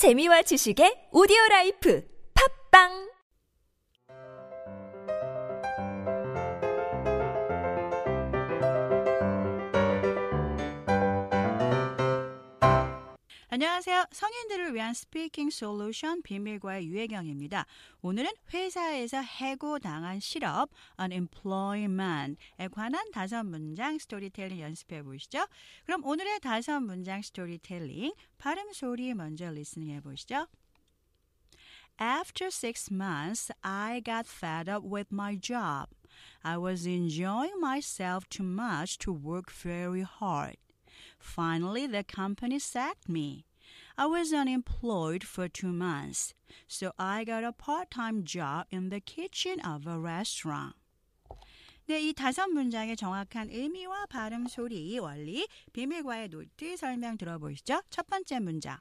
재미와 지식의 오디오 life. 팟빵 안녕하세요. 성인들을 위한 speaking solution 비밀과외 유혜경입니다. 오늘은 회사에서 해고당한 실업 unemployment에 관한 다섯 문장 스토리텔링 연습해 보시죠. 그럼 오늘의 다섯 문장 스토리텔링 발음 소리 먼저 리스닝 해 보시죠. After six months, I got fed up with my job. I was enjoying myself too much to work very hard. Finally, the company sacked me. I was unemployed for two months, so I got a part-time job in the kitchen of a restaurant. 네, 이 다섯 문장의 정확한 의미와 발음 소리, 원리, 비밀과외 노트 설명 들어보시죠. 첫 번째 문장.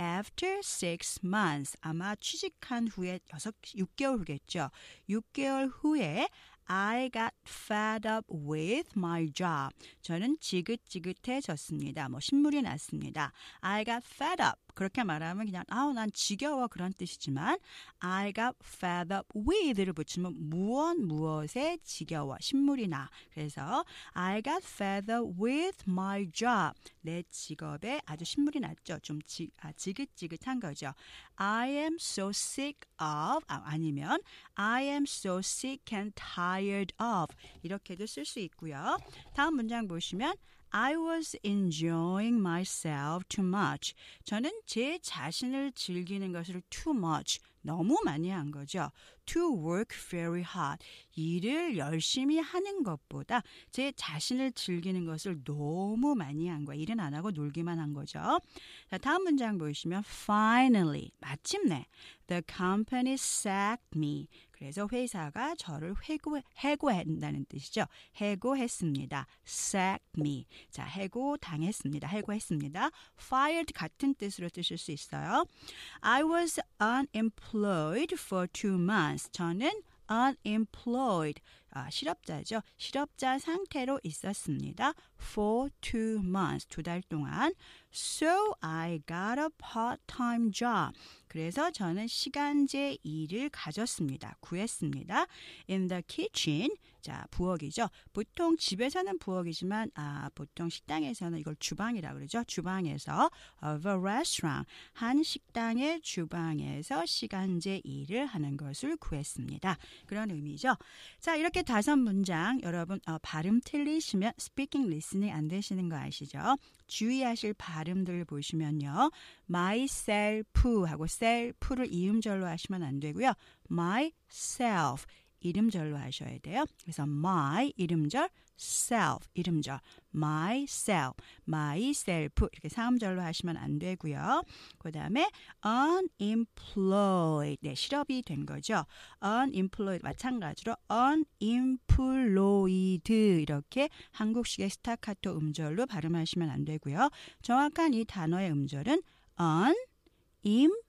After six months. 아마 취직한 후에 여섯, 6개월 후겠죠. 6개월 후에 I got fed up with my job. 저는 지긋지긋해졌습니다. 뭐 신물이 났습니다. I got fed up. 그렇게 말하면 그냥 아우 난 지겨워 그런 뜻이지만 I got fed up with를 붙이면 무엇 무엇에 지겨워 신물이 나. 그래서 I got fed up with my job. 내 직업에 아주 신물이 났죠. 좀 지, 아, 지긋지긋한 거죠. I am so sick of 아, 아니면 I am so sick and tired of 이렇게도 쓸 수 있고요. 다음 문장 보시면 I was enjoying myself too much. 저는 제 자신을 즐기는 것을 too much, 너무 많이 한 거죠. To work very hard. 일을 열심히 하는 것보다 제 자신을 즐기는 것을 너무 많이 한 거야. 일은 안 하고 놀기만 한 거죠. 자, 다음 문장 보시면 finally, 마침내 the company sacked me. 그래서 회사가 저를 해고, 해고한다는 뜻이죠. 해고했습니다. sacked me. 자, 해고 당했습니다. 해고했습니다. fired 같은 뜻으로 뜨실 수 있어요. I was unemployed for two months. 저는 unemployed 아, 실업자죠. 실업자 상태로 있었습니다. for two months 두 달 동안. So I got a part-time job. 그래서 저는 시간제 일을 가졌습니다. 구했습니다. In the kitchen. 자, 부엌이죠. 보통 집에서는 부엌이지만 아, 보통 식당에서는 이걸 주방이라 그러죠. 주방에서 of a restaurant. 한 식당의 주방에서 시간제 일을 하는 것을 구했습니다. 그런 의미죠. 자, 이렇게 다섯 문장 여러분 어, 발음 틀리시면 speaking listening 안 되시는 거 아시죠? 주의하실 발음들 보시면요. myself 하고 self를 이음절로 하시면 안 되고요. myself 일음절로 하셔야 돼요. 그래서 my 일음절, self 일음절, myself, myself 이렇게 사음절로 하시면 안 되고요. 그 다음에 unemployed 네, 실업이 된 거죠. unemployed 마찬가지로 unemployed 이렇게 한국식의 스타카토 음절로 발음하시면 안 되고요. 정확한 이 단어의 음절은 unemployed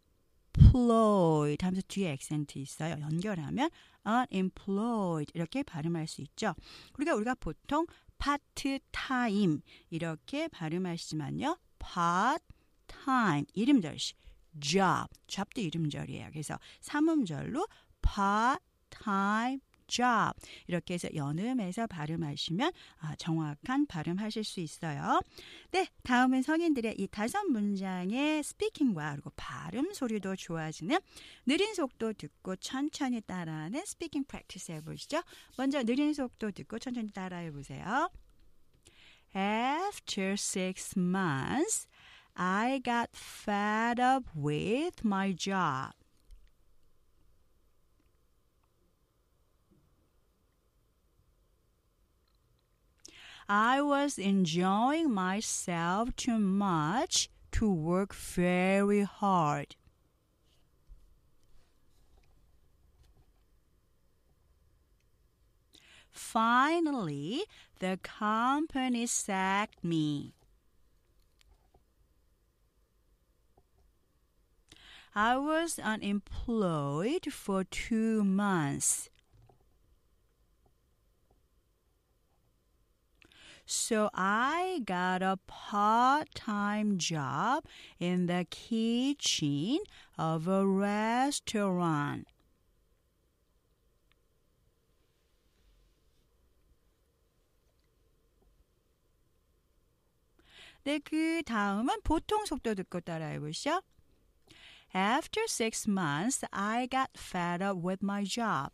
employed 하면서 뒤에 액센트 있어요. 연결하면 unemployed 이렇게 발음할 수 있죠. 그러니까 우리가 보통 part-time 이렇게 발음하시지만요. part-time 일음절씩 job, job도 일음절이에요. 그래서 삼음절로 part-time job 이렇게 해서 연음해서 발음하시면 아, 정확한 발음하실 수 있어요. 네, 다음은 성인들의 이 다섯 문장의 speaking과 그리고 발음 소리도 좋아지는 느린 속도 듣고 천천히 따라하는 speaking practice 해보시죠. 먼저 느린 속도 듣고 천천히 따라해 보세요. After six months, I got fed up with my job. I was enjoying myself too much to work very hard. Finally, the company sacked me. I was unemployed for two months. So I got a part-time job in the kitchen of a restaurant. 네, 그 다음은 보통 속도 듣고 따라해 보시죠. After six months, I got fed up with my job.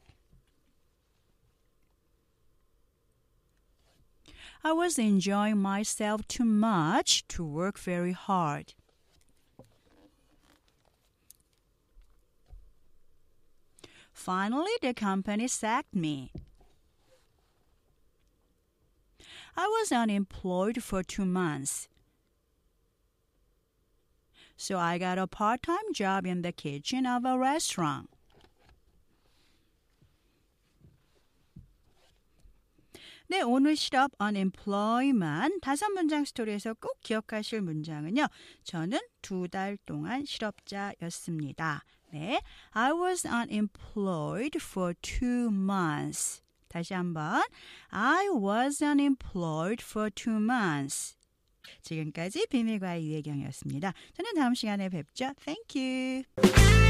I was enjoying myself too much to work very hard. Finally, the company sacked me. I was unemployed for two months. So I got a part time job in the kitchen of a restaurant. 네, 오늘 실업 unemployment 다섯 문장 스토리에서 꼭 기억하실 문장은요. 저는 두 달 동안 실업자였습니다. 네, I was unemployed for two months. 다시 한번 I was unemployed for two months. 지금까지 비밀과의 유혜경이었습니다. 저는 다음 시간에 뵙죠. Thank you.